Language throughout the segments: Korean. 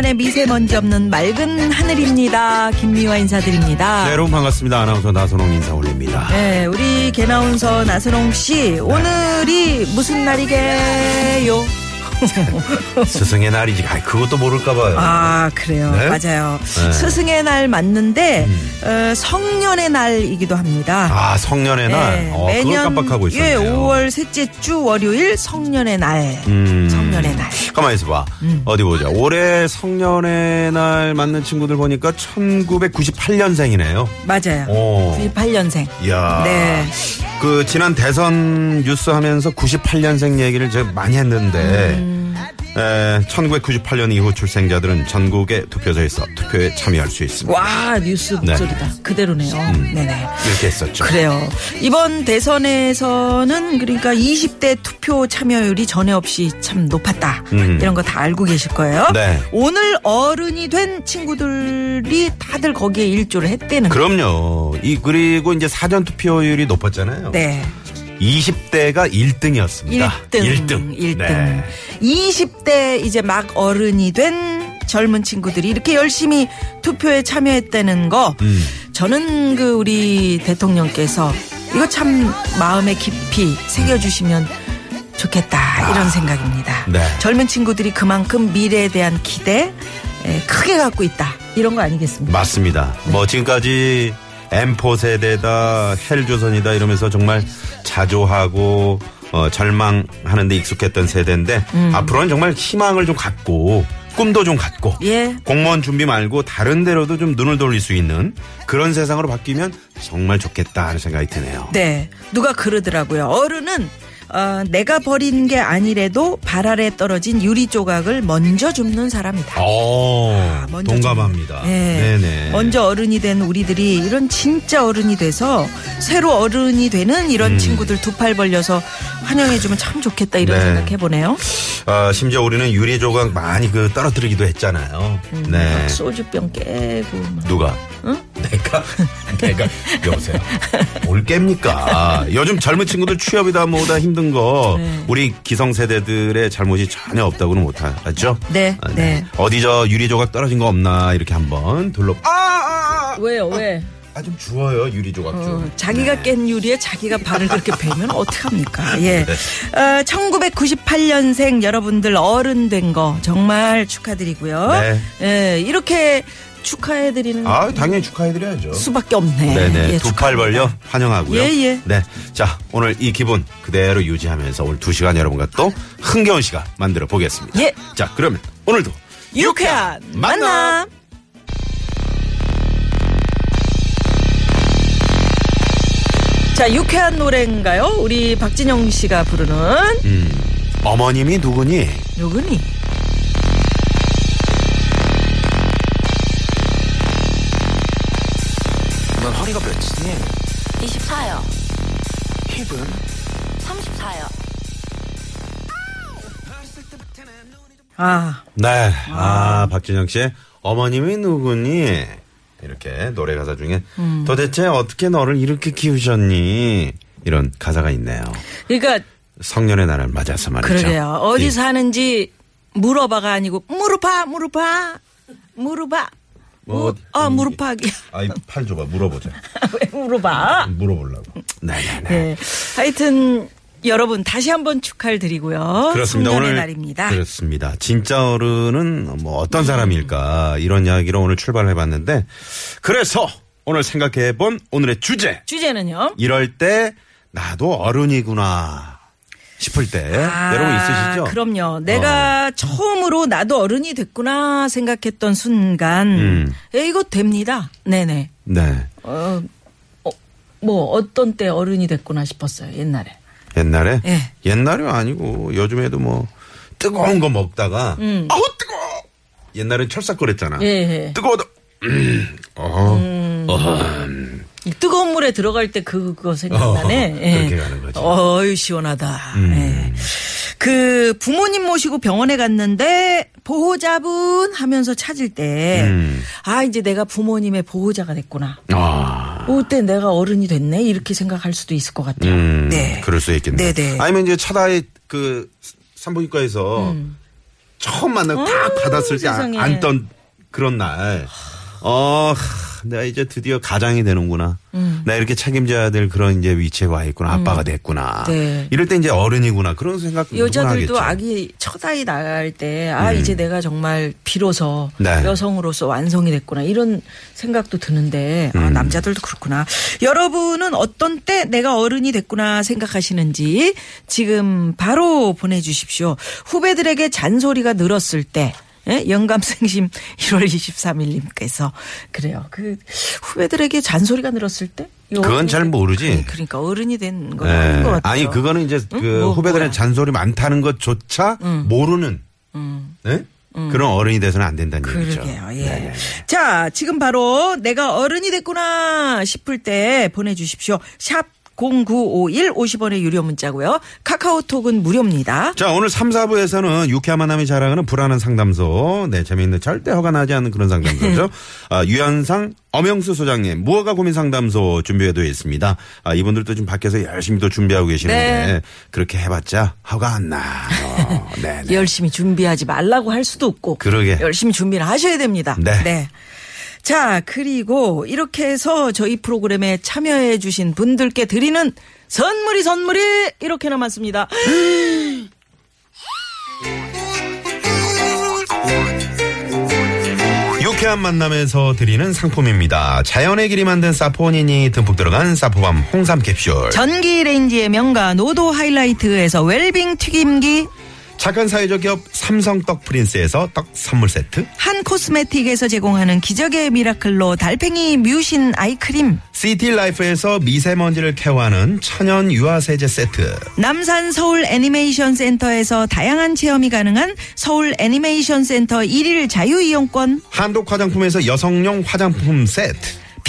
오랜만에 미세먼지 없는 맑은 하늘입니다. 김미화 인사드립니다. 네, 여러분 반갑습니다 아나운서 나선홍 인사 올립니다 네, 우리 개나운서 나선홍 씨 오늘이 무슨 날이게요? 스승의 날이지 아 그것도 모를까봐요 아 그래요, 네? 맞아요. 네. 음. 스승의 날 맞는데 어, 성년의 날이기도 합니다. 아 성년의 날 네, 어, 그걸 깜빡하고 있었네요 예, 5월 셋째 주 월요일 성년의 날. 음. 성년의 날. 가만히 있어봐 음. 어디 보자 올해 성년의 날 맞는 친구들 보니까 1998년생이네요 맞아요. 오. 98년생. 이야 네. 그 지난 대선 뉴스 하면서 98년생 얘기를 제가 많이 했는데 음. 에, 1998년 이후 출생자들은 전국의 투표소에서 투표에 참여할 수 있습니다. 와 뉴스 네. 목소리다. 그대로네요. 네네. 이렇게 했었죠. 그래요. 이번 대선에서는 그러니까 20대 투표 참여율이 전에 없이 참 높았다. 음. 이런 거 다 알고 계실 거예요. 네. 오늘 어른이 된 친구들이 다들 거기에 일조를 했대는. 그럼요. 이 그리고 이제 사전 투표율이 높았잖아요. 네. 20대가 1등이었습니다. 1등. 1등. 네. 20대 이제 막 어른이 된 젊은 친구들이 이렇게 열심히 투표에 참여했다는 거. 음. 저는 그 우리 대통령께서 이거 참 마음에 깊이 새겨주시면 좋겠다 이런 생각입니다. 아. 네. 젊은 친구들이 그만큼 미래에 대한 기대 에, 크게 갖고 있다 이런 거 아니겠습니까? 맞습니다. 뭐 지금까지 M4 세대다 헬조선이다 이러면서 정말 자조하고 어, 절망하는데 익숙했던 세대인데 음. 앞으로는 정말 희망을 좀 갖고 꿈도 좀 갖고 예. 공무원 준비 말고 다른 데로도 좀 눈을 돌릴 수 있는 그런 세상으로 바뀌면 정말 좋겠다 하는 생각이 드네요. 네. 누가 그러더라고요. 어른은 어, 내가 버린 게 아니래도 발 아래 떨어진 유리 조각을 먼저 줍는 사람이다. 오, 아, 먼저 동감합니다. 좀- 네. 네네. 먼저 어른이 된 우리들이 이런 진짜 어른이 돼서 새로 어른이 되는 이런 친구들 두 팔 벌려서 환영해주면 참 좋겠다 이런 네. 생각 해보네요. 아, 심지어 우리는 유리 조각 많이 그 떨어뜨리기도 했잖아요. 네. 막 소주병 깨고 막. 누가? 내가? 내가? 여보세요. 뭘 깹니까? 요즘 젊은 친구들 취업이다 뭐다 힘든 거 네. 우리 기성 세대들의 잘못이 전혀 없다고는 못하죠? 네, 아, 네. 어디 저 유리 조각 떨어진 거 없나 이렇게 한번 둘러. 아, 아, 아! 왜요 왜? 아, 좀 주워요 유리 조각 좀. 어, 자기가 네. 깬 유리에 자기가 발을 그렇게 베면 어떡합니까? 예. 네. 어, 1998년생 여러분들 어른 된 거 정말 축하드리고요. 네. 예, 이렇게 축하해드리는 아, 당연히 축하해드려야죠. 수밖에 없네. 네네. 예, 두 팔. 벌려 환영하고요. 예, 예. 네. 자, 오늘 이 기분 그대로 유지하면서 오늘 두 시간 여러분과 또 흥겨운 시간 만들어 보겠습니다. 예. 자, 그러면 오늘도 유쾌한 만남. 자, 유쾌한 노래인가요? 우리 박진영 씨가 부르는 음, 어머님이 누구니? 누구니? 허리가 몇이니? 24요. 힙은? 34요. 아, 네. 아, 박진영 씨의 어머님이 누구니? 이렇게 노래 가사 중에 음. 도대체 어떻게 너를 이렇게 키우셨니? 이런 가사가 있네요. 그러니까 성년의 날을 맞아서 말이죠. 그러게요. 어디 예. 사는지 물어봐가 아니고 물어봐, 물어봐, 물어봐. 뭐, 무- 아, 무릎팍이야. 아이, 팔 줘봐. 물어보자. 왜 물어봐? 물어보려고. 네네네. 네. 하여튼 여러분 다시 한번 축하를 드리고요. 그렇습니다. 오늘 날입니다. 그렇습니다. 진짜 어른은 뭐 어떤 사람일까 이런 이야기로 오늘 출발해 봤는데 그래서 오늘 생각해 본 오늘의 주제. 주제는요. 이럴 때 나도 어른이구나 싶을 때 아, 여러분 있으시죠? 어. 그럼요. 내가 처음으로 나도 어른이 됐구나 생각했던 순간, 음. 예, 이거 됩니다. 네네. 네. 어, 어, 뭐 어떤 때 어른이 됐구나 싶었어요 옛날에. 옛날에? 예. 옛날이 아니고 요즘에도 뭐 뜨거운 거 먹다가 아우 뜨거워. 옛날엔 철삭거렸잖아. 음. 예, 예. 뜨거워도 음. 어. 이 뜨거운 물에 들어갈 때 그거 생각나네. 어, 예. 그렇게 가는 거지. 음. 어이 시원하다. 예. 그 부모님 모시고 병원에 갔는데 보호자분 하면서 찾을 때 음. 아 이제 내가 부모님의 보호자가 됐구나. 아. 그때 내가 어른이 됐네 이렇게 생각할 수도 있을 것 같아요. 음, 네. 그럴 수 있겠네. 네네. 아니면 이제 차다에 그 산부인과에서 처음 만나고 딱 받았을 때 음. 세상에. 안- 안던 그런 날. 어, 하, 내가 이제 드디어 가장이 되는구나. 음. 나 이렇게 책임져야 될 그런 이제 위치에 와 있구나. 아빠가 됐구나. 네. 이럴 때 이제 어른이구나. 그런 생각 여자들도. 아기 첫 아이 낳을 때아 이제 내가 정말 비로소 음. 네. 여성으로서 완성이 됐구나 이런 생각도 드는데 음. 아, 남자들도 그렇구나. 여러분은 어떤 때 내가 어른이 됐구나 생각하시는지 지금 바로 보내 주십시오. 후배들에게 잔소리가 늘었을 때. 예? 영감생심 1월 23일님께서 그래요. 그 후배들에게 잔소리가 늘었을 때 그건 잘 모르지. 그러니까 어른이 된건 예. 아닌 것 같아요. 아니 그거는 이제 그 뭐, 후배들의? 잔소리 많다는 것조차 모르는 네? 그런 어른이 돼서는 안 된다는 얘기죠. 그러게요. 예. 네. 자, 지금 바로 내가 어른이 됐구나 싶을 때 보내주십시오. 샵 0951 50원의 유료 문자고요. 카카오톡은 무료입니다. 자, 오늘 3, 4부에서는 유쾌한 만남이 자랑하는 불안한 상담소. 네, 재미있는 절대 허가 나지 않는 그런 상담소죠. 아, 유현상 엄영수 소장님, 무허가 고민 상담소 준비해도 있습니다. 아, 이분들도 지금 밖에서 열심히 또 준비하고 계시는데, 네. 그렇게 해봤자 허가 안 나. 어, 네, 네. 열심히 준비하지 말라고 할 수도 없고. 그러게. 열심히 준비를 하셔야 됩니다. 네. 자, 그리고 이렇게 해서 저희 프로그램에 참여해 주신 분들께 드리는 선물이 선물이 이렇게 남았습니다. 유쾌한 만남에서 드리는 상품입니다. 자연의 길이 만든 사포닌이 듬뿍 들어간 사포밤 홍삼 캡슐. 전기 레인지의 명가 노도 하이라이트에서 웰빙 튀김기 착한 사회적 기업 삼성 떡 프린스에서 떡 선물 세트. 한 코스메틱에서 제공하는 기적의 miracle로 달팽이 mucin eye cream 시티 라이프에서 미세먼지를 care하는 천연 유화 세제 세트. 남산 서울 애니메이션 센터에서 다양한 체험이 가능한 서울 애니메이션 센터 1일 자유 이용권 한독 화장품에서 여성용 화장품 세트.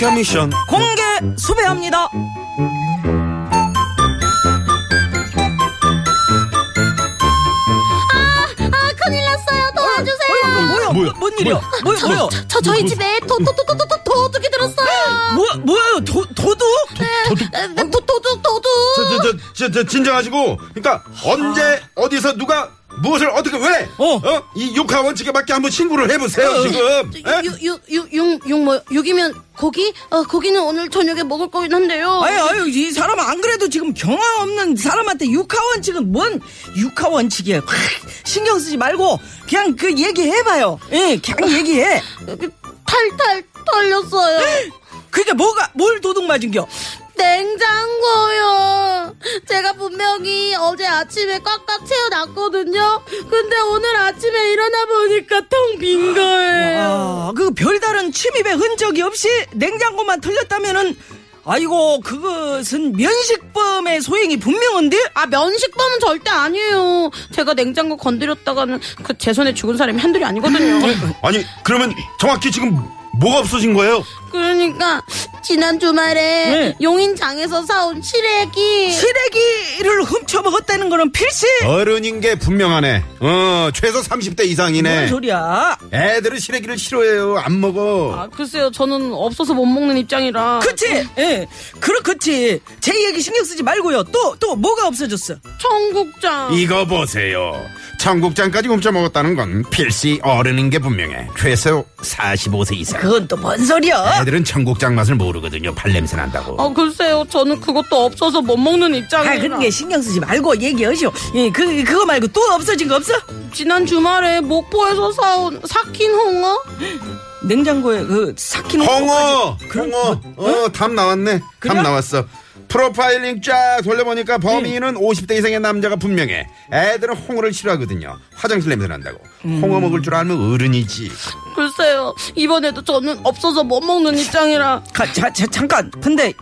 유쾌한 미션 공개 수배합니다. 아, 큰일 났어요. 도와주세요. 뭐야? 뭐야? 뭔 일이야? 뭐야? 뭐야? 저 저희 집에 도, 도, 도, 도, 도, 도, 도둑이 들었어요. 뭐야? 뭐야? 도, 도둑? 에, 도, 도둑, 도둑. 저, 저, 저, 저, 저, 진정하시고, 그러니까 언제 어디서 누가 무엇을 어떻게 왜? 어. 이 육하 원칙에 맞게 한번 신고를 해보세요 지금. 에? 육육육육육뭐 육이면 고기? 어 고기는 오늘 저녁에 먹을 거긴 한데요. 아유, 아유, 이 사람 안 그래도 지금 경황 없는 사람한테 육하 원칙은 뭔 육하 원칙이야. 확 신경 쓰지 말고 그냥 그 얘기해봐요. 예, 그냥 얘기해. 탈탈 털렸어요. 그게 뭐가, 뭘 도둑 맞은겨? 냉장고요. 제가 분명히 어제 아침에 꽉꽉 채워놨거든요. 근데 오늘 아침에 일어나 보니까 텅 빈 거예요. 아, 그 별다른 침입의 흔적이 없이 냉장고만 털렸다면은, 아이고, 그것은 면식범의 소행이 분명한데? 아 면식범은 절대 아니에요. 제가 냉장고 건드렸다가는 그 제 손에 죽은 사람이 한둘이 아니거든요. 아니 그러면 정확히 지금 뭐가 없어진 거예요? 그러니까 지난 주말에 네. 용인장에서 사온 시래기 시래기를 훔쳐 먹었다는 거는 필시! 어른인 게 분명하네. 어 최소 30대 이상이네. 뭔 소리야? 애들은 시래기를 싫어해요. 안 먹어. 아 글쎄요 저는 없어서 못 먹는 입장이라 그치? 예. 그렇, 그치. 제 얘기 신경 쓰지 말고요. 또, 또 뭐가 없어졌어? 청국장 이거 보세요. 청국장까지 훔쳐 먹었다는 건 필시 어른인 게 분명해. 최소 45세 이상. 그건 또 뭔 소리야? 애들은 청국장 맛을 모르거든요. 발냄새 난다고. 아 글쎄요 저는 그것도 없어서 못 먹는 입장이라 아, 그런 게 신경 쓰지 말고 얘기하시오. 예, 그, 그거 말고 또 없어진 거 없어? 지난 주말에 목포에서 사온 삭힌 홍어 냉장고에 그 삭힌 홍어! 홍어! 어, 답 나왔네. 그래요? 답 나왔어. 프로파일링 쫙 돌려보니까 범인은 50대 이상의 남자가 분명해. 애들은 홍어를 싫어하거든요. 화장실 냄새 난다고. 홍어 먹을 줄 알면 어른이지. 글쎄요 이번에도 저는 없어서 못 먹는 입장이라 가, 자, 자, 잠깐. 근데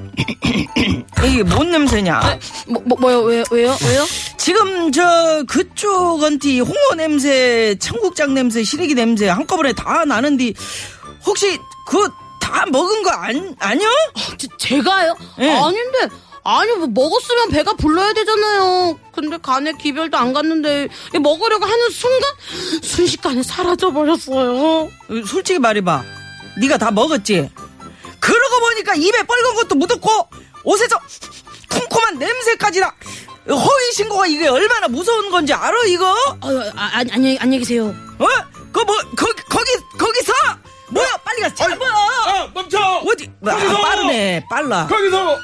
이게 뭔 냄새냐? 뭐, 뭐 뭐요 왜요 왜요 왜요 지금 저 그쪽한테 홍어 냄새, 청국장 냄새, 시래기 냄새 한꺼번에 다 나는데 혹시 그거 다 먹은 거 아니, 아니요? 제, 제가요 예. 아닌데 아니 뭐 먹었으면 배가 불러야 되잖아요 근데 간에 기별도 안 갔는데 이 먹으려고 하는 순간 순식간에 사라져 버렸어요 솔직히 말해봐. 네가 다 먹었지? 그러고 보니까 입에 빨간 것도 묻었고 옷에서 쿰쿰한 냄새까지 나 허위 신고가 이게 얼마나 무서운 건지 알아 이거? 아, 아, 아니, 안녕히, 안녕히 계세요. 어? 그 뭐 거기 거기 거기서 뭐야 빨리 가서 잡아. 아, 멈춰! 어디? 아, 빠르네 빨라. 거기서!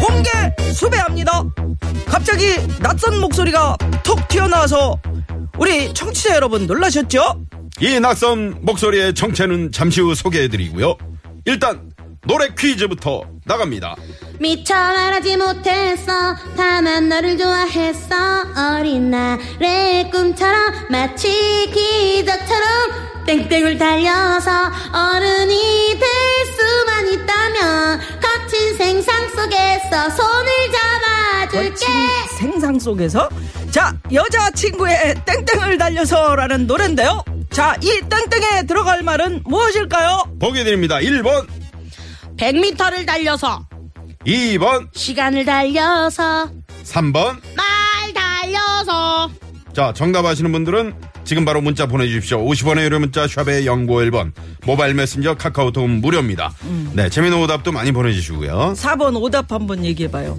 공개 수배합니다. 갑자기 낯선 목소리가 툭 튀어나와서 우리 청취자 여러분 놀라셨죠? 이 낯선 목소리의 정체는 잠시 후 소개해드리고요. 일단 노래 퀴즈부터 나갑니다. 미처 말하지 못했어 다만 너를 좋아했어 어린 날의 꿈처럼 마치 기적처럼 땡땡을 달려서 어른이 될 수만 있다면 거친 생상 속에서 손을 잡아줄게 거친 생상 속에서 자 여자친구의 땡땡을 달려서 라는 노래인데요. 자 이 땡땡에 들어갈 말은 무엇일까요? 보기 드립니다. 1번, 100m를 달려서, 2번, 시간을 달려서, 3번. 말 달려서. 자, 정답 아시는 분들은 지금 바로 문자 보내주십시오. 50원의 유료 문자 샵의 연고 1번. 모바일 메신저 카카오톡 무료입니다. 네, 재미있는 오답도 많이 보내주시고요. 4번 오답 한번 얘기해봐요.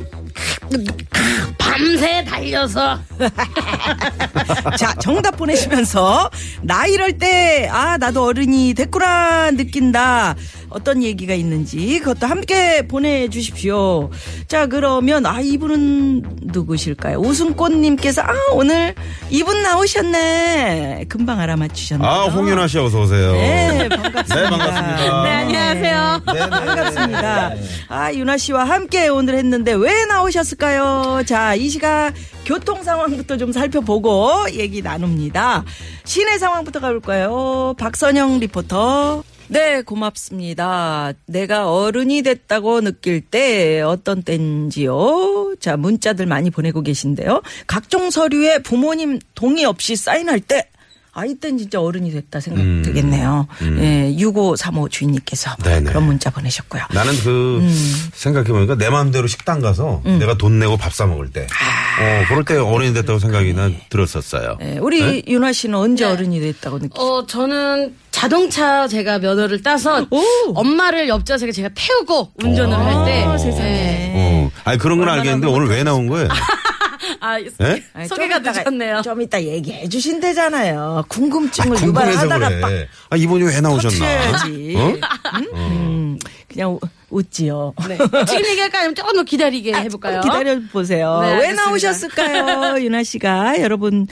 밤새 달려서. 자, 정답 보내시면서, 나 이럴 때, 아, 나도 어른이 됐구나, 느낀다. 어떤 얘기가 있는지, 그것도 함께 보내주십시오. 자, 그러면, 아, 이분은 누구실까요? 웃음꽃님께서, 아, 오늘 이분 나오셨네. 금방 알아맞히셨네요. 아, 홍윤아 씨 어서 오세요. 네, 반갑습니다. 네, 반갑습니다. 네, 안녕하세요. 네, 네. 반갑습니다. 아, 윤아 씨와 함께 오늘 했는데 왜 나오셨을까요? 자, 이 시각 교통 상황부터 좀 살펴보고 얘기 나눕니다. 시내 상황부터 가볼까요? 박선영 리포터. 네, 고맙습니다. 내가 어른이 됐다고 느낄 때 어떤 때인지요? 자, 문자들 많이 보내고 계신데요. 각종 서류에 부모님 동의 없이 사인할 때 아, 이 땐 진짜 어른이 됐다 생각 음. 들겠네요. 예, 6535 주인님께서 네네. 그런 문자 보내셨고요. 나는 그 음. 생각해보니까 내 마음대로 식당 가서 내가 돈 내고 밥 사 먹을 때, 어 그럴 때 어른이 됐다고 생각이 난 들었었어요. 예, 우리 윤아 씨는 언제 어른이 됐다고 느끼? 어, 저는 자동차 제가 면허를 따서 오. 엄마를 옆좌석에 제가 태우고 운전을 할 때. 아, 세상에. 네. 어, 아니 그런 건 알겠는데 오늘 왜 나온 거예요? 아, 예? 아니, 소개가 좀 이따가- 늦었네요. 좀 이따 얘기해 주신대잖아요. 궁금증을 아, 궁금해서 유발하다가 빡 그래. 아 이분이 왜 나오셨나? 어? 음, 그냥 우- 웃지요. 네. 지금 얘기할까요? 아니면 조금 더 기다리게 해볼까요? 기다려 보세요. 네, 왜. 나오셨을까요, 윤아 씨가? 여러분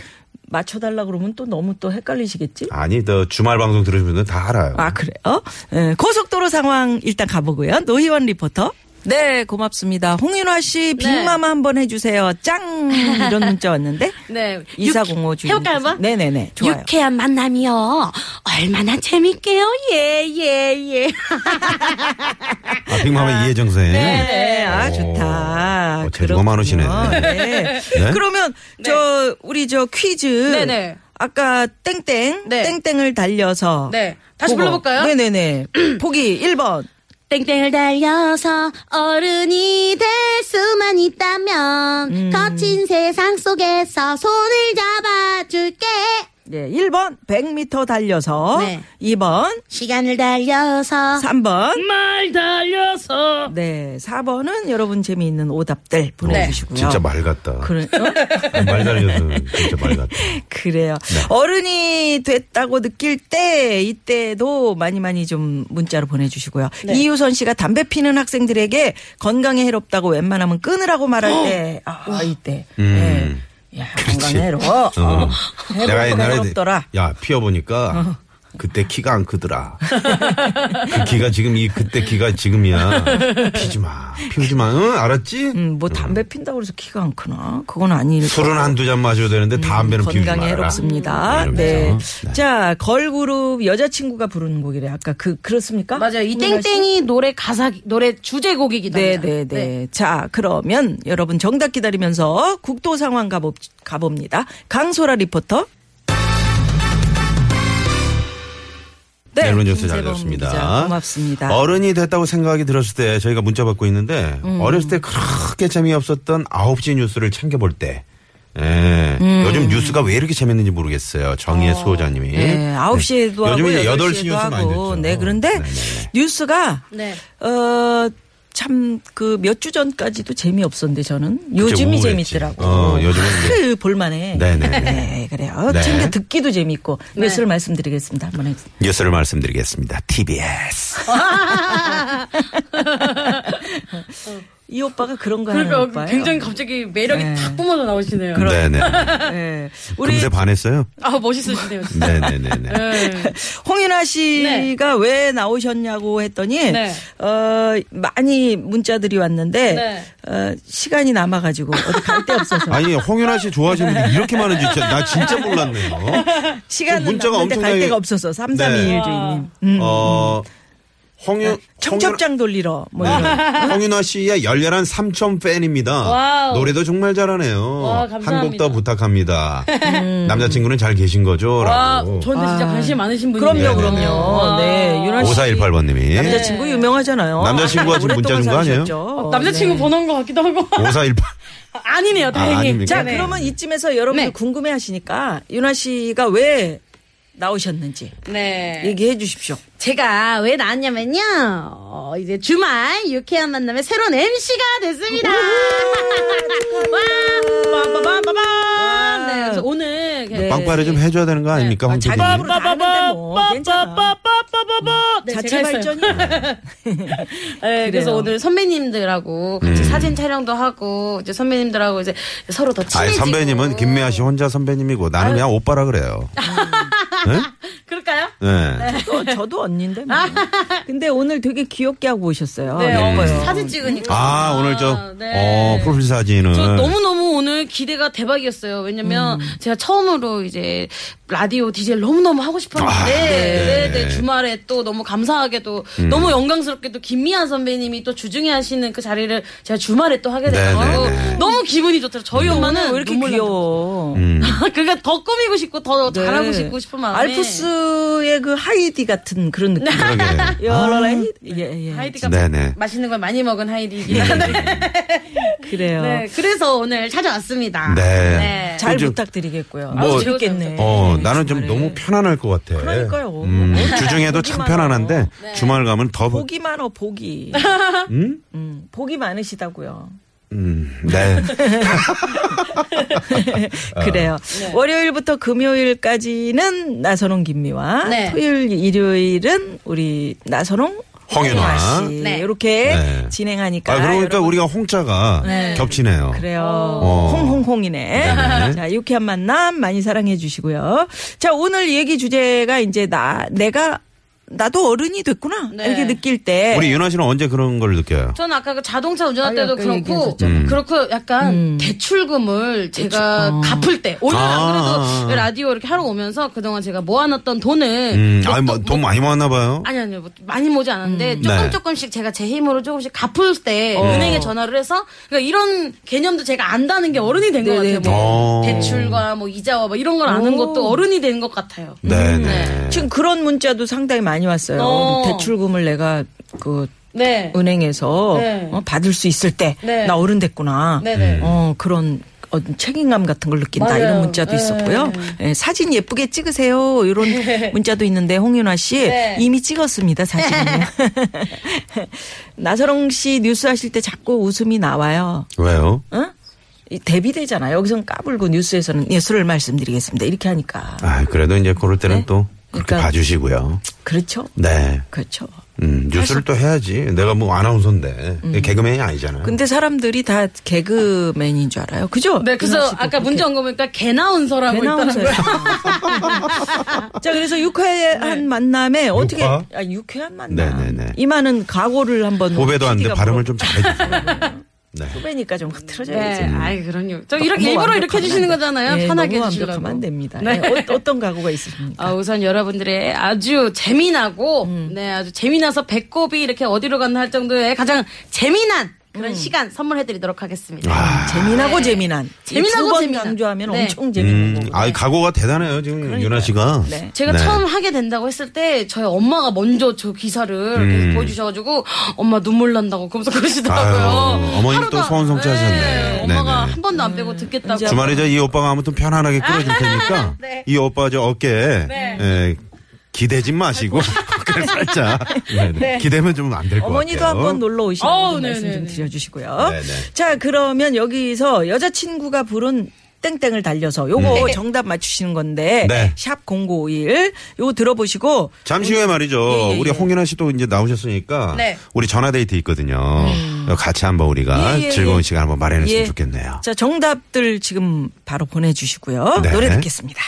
맞춰달라 그러면 또 너무 또 헷갈리시겠지? 아니 더 주말 방송 들으신 분들 다 알아요. 아, 그래요? 예, 고속도로 상황 일단 가보고요. 노희원 리포터. 네, 고맙습니다. 홍윤화 씨, 빅마마 한번 해주세요. 짱! 이런 문자 왔는데. 네. 2405 주인. 해볼까요, 한번? 네네네. 좋아요. 유쾌한 만남이요. 얼마나 재밌게요. 예, 예, 예. 아, 빅마마 이혜정 선 네, 아, 좋다. 어, 재주가 많으시네. 네. 네? 그러면, 저, 우리 저 퀴즈. 네네. 아까 땡땡. 네. 땡땡을 달려서. 네. 다시 그거. 불러볼까요? 네네네. 보기 1번. 땡땡을 달려서 어른이 될 수만 있다면 음. 거친 세상 속에서 손을 잡아줄게 네, 1번 100m 달려서 네. 2번 시간을 달려서 3번 말 달려서. 네, 4번은 여러분 재미있는 오답들 보내주시고요. 진짜 말 같다. 그래, 어? 말 달려서 진짜 말 같다. 그래요. 네. 어른이 됐다고 느낄 때 이때도 많이 많이 좀 문자로 보내주시고요. 이유선 씨가 담배 피는 학생들에게 건강에 해롭다고 웬만하면 끊으라고 말할 때, 아 이때. 네. 야 건강에 해로워. 어. 해롭고 내가 옛날에 해롭더라. 야 피워보니까 그때 키가 안 크더라. 그 키가 지금 이 그때 키가 지금이야. 피지 마, 피우지 마. 응 알았지? 음, 뭐 담배 핀다고 해서 키가 안 크나? 그건 아닐 술은 한두 잔 마셔야 되는데 담배는 피우지 마라. 음, 건강에 해롭습니다. 음, 네. 네. 자, 걸그룹 여자친구가 부르는 곡이래. 아까 그, 그렇습니까? 맞아요. 이? 땡땡이 노래 가사, 노래 주제곡이기도 네, 합니다. 네, 네. 자, 그러면 여러분 정답 기다리면서 국도 상황 가보, 가봅니다. 강소라 리포터. 네, 여러분 뉴스 김세범 잘 들었습니다. 기자, 고맙습니다. 어른이 됐다고 생각이 들었을 때 저희가 문자 받고 있는데 음. 어렸을 때 그렇게 재미없었던 9시 뉴스를 챙겨볼 때 예. 음. 요즘 뉴스가 왜 이렇게 재밌는지 모르겠어요. 정희의 수호자님이. 네, 9시에도 하고 요즘 이제 8시 8시에도 뉴스 많이 하고. 듣죠. 네, 그런데 네네네. 뉴스가 네. 어, 참, 그, 몇 주 전까지도 재미없었는데, 저는. 요즘이 우울했지. 재밌더라고. 어, 요즘은 이제- 그, 볼만해. 네네네. 네, 그래요. 네. 챙겨 듣기도 재밌고. 뉴스를 말씀드리겠습니다. 한번 해 뉴스를 말씀드리겠습니다. TBS. 이 오빠가 그런 거 하는 그러니까 오빠예요. 굉장히 갑자기 매력이 네. 탁 뿜어져 나오시네요. 네네. 네. 우리 금세 반했어요? 아, 멋있으시네요. 진짜. 네네네네. 네. 홍윤아 씨가 왜 나오셨냐고 했더니 네. 어 많이 문자들이 왔는데 네. 어 시간이 남아가지고 어디 갈 데 없어서 아니, 홍윤아 씨 좋아하시는 분이 이렇게 많은지 진짜, 나 진짜 몰랐네요. 시간은 문자가 남는데 갈 엄청나게- 데가 없어서 네. 3321 주인님. 음. 어, 홍윤, 청첩장 돌리러 뭐 이런. 홍윤아 씨의 열렬한 삼촌 팬입니다. 와우. 노래도 정말 잘하네요. 와, 감사합니다. 한 곡 더 부탁합니다. 남자친구는 잘 계신 거죠? 와, 라고. 저한테 진짜 관심 많으신 분이네요. 그럼요, 그럼요. 네, 윤아 씨 5418번님이. 남자친구 유명하잖아요. 남자친구가 지금 문자 오랫동안 준거 아니에요? 남자친구 네. 번호인 것 같기도 하고. 5418. 아니네요, 다행히. 아닙니까? 자, 네. 그러면 이쯤에서 여러분들 네. 궁금해 하시니까 윤아 씨가 왜 나오셨는지 네. 얘기해 주십시오. 제가 왜 나왔냐면요. 어, 이제 주말 유쾌한 만남의 새로운 MC가 됐습니다. 와, 빠바바바밤. 네, 그래서 오늘 네. 빵빠레 좀 해줘야 되는 거 아닙니까? 아, 황 자기? 입으로 다 하는데 뭐 괜찮아. 네, 자체 제가 했어요. 발전이야. 네, 그래서 그래요. 오늘 선배님들하고 같이 사진 촬영도 하고 이제 선배님들하고 이제 서로 더 음. 아니, 친해지고. 선배님은 김미아 씨 혼자 선배님이고 나는 그냥 오빠라 그래요. 그럴까요? 네. 또 저도 언니인데 뭐. 근데 오늘 되게 귀엽게 하고 오셨어요. 네. 어, 사진 찍으니까. 아, 오늘 저, 네. 어, 프로필 사진은. 저 너무너무 오늘 기대가 대박이었어요. 왜냐면 제가 처음으로 이제 라디오 디제이를 너무너무 하고 싶었는데 아, 네. 네, 네, 주말에 또 너무 감사하게도 너무 영광스럽게도 김미아 선배님이 또 주중에 하시는 그 자리를 제가 주말에 또 하게 네, 돼서 네, 네. 너무 기분이 좋더라고요. 저희 엄마는 왜 이렇게 귀여워? 음. 그러니까 더 꾸미고 싶고 더 네. 잘하고 싶고 싶은 마음에 알프스의 그 하이디 같은 그런 느낌. 그러게. 여러라이 예, 예. 하이디가 네네. 맛있는 걸 많이 먹은 하이디이긴 한데 그래요. 네, 그래서 오늘 찾아왔습니다. 네. 잘 좀- 부탁드리겠고요. 뭐- 아, 재밌겠네. 어, 나는 좀. 너무 편안할 것 같아. 그러니까요. 음, 뭐 주중에도 참 편안한데 하고. 주말 가면 더. 복이 많어 복이. 음? 음, 복이 많으시다고요. 음, 네. 그래요. 월요일부터 금요일까지는 나선홍 김미화, 네. 토요일 일요일은 우리 나선홍 홍윤아. 씨 네. 이렇게 네. 진행하니까. 아, 그러니까 여러분 우리가 홍자가 네. 겹치네요. 그래요. 어. 홍홍홍이네. 네네. 자, 유쾌한 만남 많이 사랑해 주시고요. 자, 오늘 얘기 주제가 이제 나, 내가, 나도 어른이 됐구나. 네. 이렇게 느낄 때. 우리 윤아 씨는 언제 그런 걸 느껴요? 저는 아까 그 자동차 운전할 아니, 때도 아까 그렇고 얘기했었잖아. 음. 그렇고 약간 음. 대출금을 제가 어. 갚을 때 오늘 아, 안 아, 그래도 아. 라디오 이렇게 하러 오면서 그동안 제가 모아놨던 돈을 음, 뭐 아니, 뭐, 또- 돈 많이 모았나 봐요. 아니 아니요 뭐 많이 모지 않았는데 음. 조금 네. 조금씩 제가 제 힘으로 조금씩 갚을 때 어. 은행에 전화를 해서 그러니까 이런 개념도 제가 안다는 게 어른이 된 것. 같아요. 뭐 어. 대출과 뭐 이자와 뭐 이런 걸 아는 오. 것도 어른이 된 것 같아요. 네네. 네. 지금 그런 문자도 상당히 많이 왔어요. 어. 대출금을 내가 그 네. 은행에서 네. 어, 받을 수 있을 때나 네. 어른 됐구나. 네네. 어, 그런 어, 책임감 같은 걸 느낀다 맞아요. 이런 문자도 네. 있었고요. 예, 사진 예쁘게 찍으세요 이런 문자도 있는데 홍윤아 씨 네. 이미 찍었습니다 사진은요. 나서롱 씨 뉴스 하실 때 자꾸 웃음이 나와요. 왜요? 어? 이 대비되잖아요. 여기서는 까불고 뉴스에서는 예술을 말씀드리겠습니다. 이렇게 하니까 아, 그래도 이제 그럴 때는 네? 또 그렇게 그러니까- 봐주시고요. 그렇죠. 네. 그렇죠. 음, 뉴스를 또 해야지. 내가 뭐 아나운서인데 개그맨이 아니잖아요. 음. 근데 사람들이 다 개그맨인 줄 알아요. 그죠? 네, 그래서 아까 문자 온거 보니까 개나운서라고 개나운서요. 자, 그래서 유쾌한 만남에 어떻게 육화? 아, 유쾌한 만남. 네네네. 이마는 각오를 한번 후배도 안 돼. 발음을 뭐좀 잘해 주세요. 네. 후배니까 좀 흐트러져야지. 네, 아이 그럼요. 저 이렇게 너무 일부러 이렇게 해주시는. 거잖아요. 네, 편하게 너무 해주시려고. 완벽하면 안 됩니다. 네. 네, 어, 떤 각오가 있으십니까? 아, 우선 여러분들의 아주 재미나고, 음. 네, 아주 재미나서 배꼽이 이렇게 어디로 갔나 할 정도의 가장 재미난 그런 시간 선물해드리도록 하겠습니다. 아, 재미나고 재미난. 재미나고 두번 재미난. 강조하면 네. 엄청 재밌는 음, 거고. 아, 각오가 대단해요. 지금 그러니까요. 윤아 씨가. 네. 제가 네. 처음 하게 된다고 했을 때 저희 엄마가 먼저 저 기사를 이렇게 음. 보여주셔가지고 엄마 눈물 난다고 그러면서 그러시더라고요. 아유, 어머님 또 하루도- 소원성취 하셨네. 엄마가 네네. 한 번도 안 빼고 듣겠다고. 주말에 저 이 오빠가 아무튼 편안하게 끌어줄 테니까 네. 이 오빠 저 어깨에 에, 기대지 마시고 그냥 살짝 네, 네. 기대면 좀 안 될 것 같아요. 어머니도 한번 놀러 오시는 어우, 말씀 좀 네네네. 드려주시고요. 네네. 자, 그러면 여기서 여자친구가 부른 땡땡을 달려서 요거 네. 정답 맞추시는 건데 네. 샵 0951 요거 들어보시고 잠시 후에 말이죠. 예, 예, 우리 예. 홍윤아 씨도 이제 나오셨으니까 네. 우리 전화 데이트 있거든요. 같이 한번 우리가 예, 예, 즐거운 예. 시간 한번 마련했으면 예. 좋겠네요. 자, 정답들 지금 바로 보내주시고요. 네. 노래 듣겠습니다.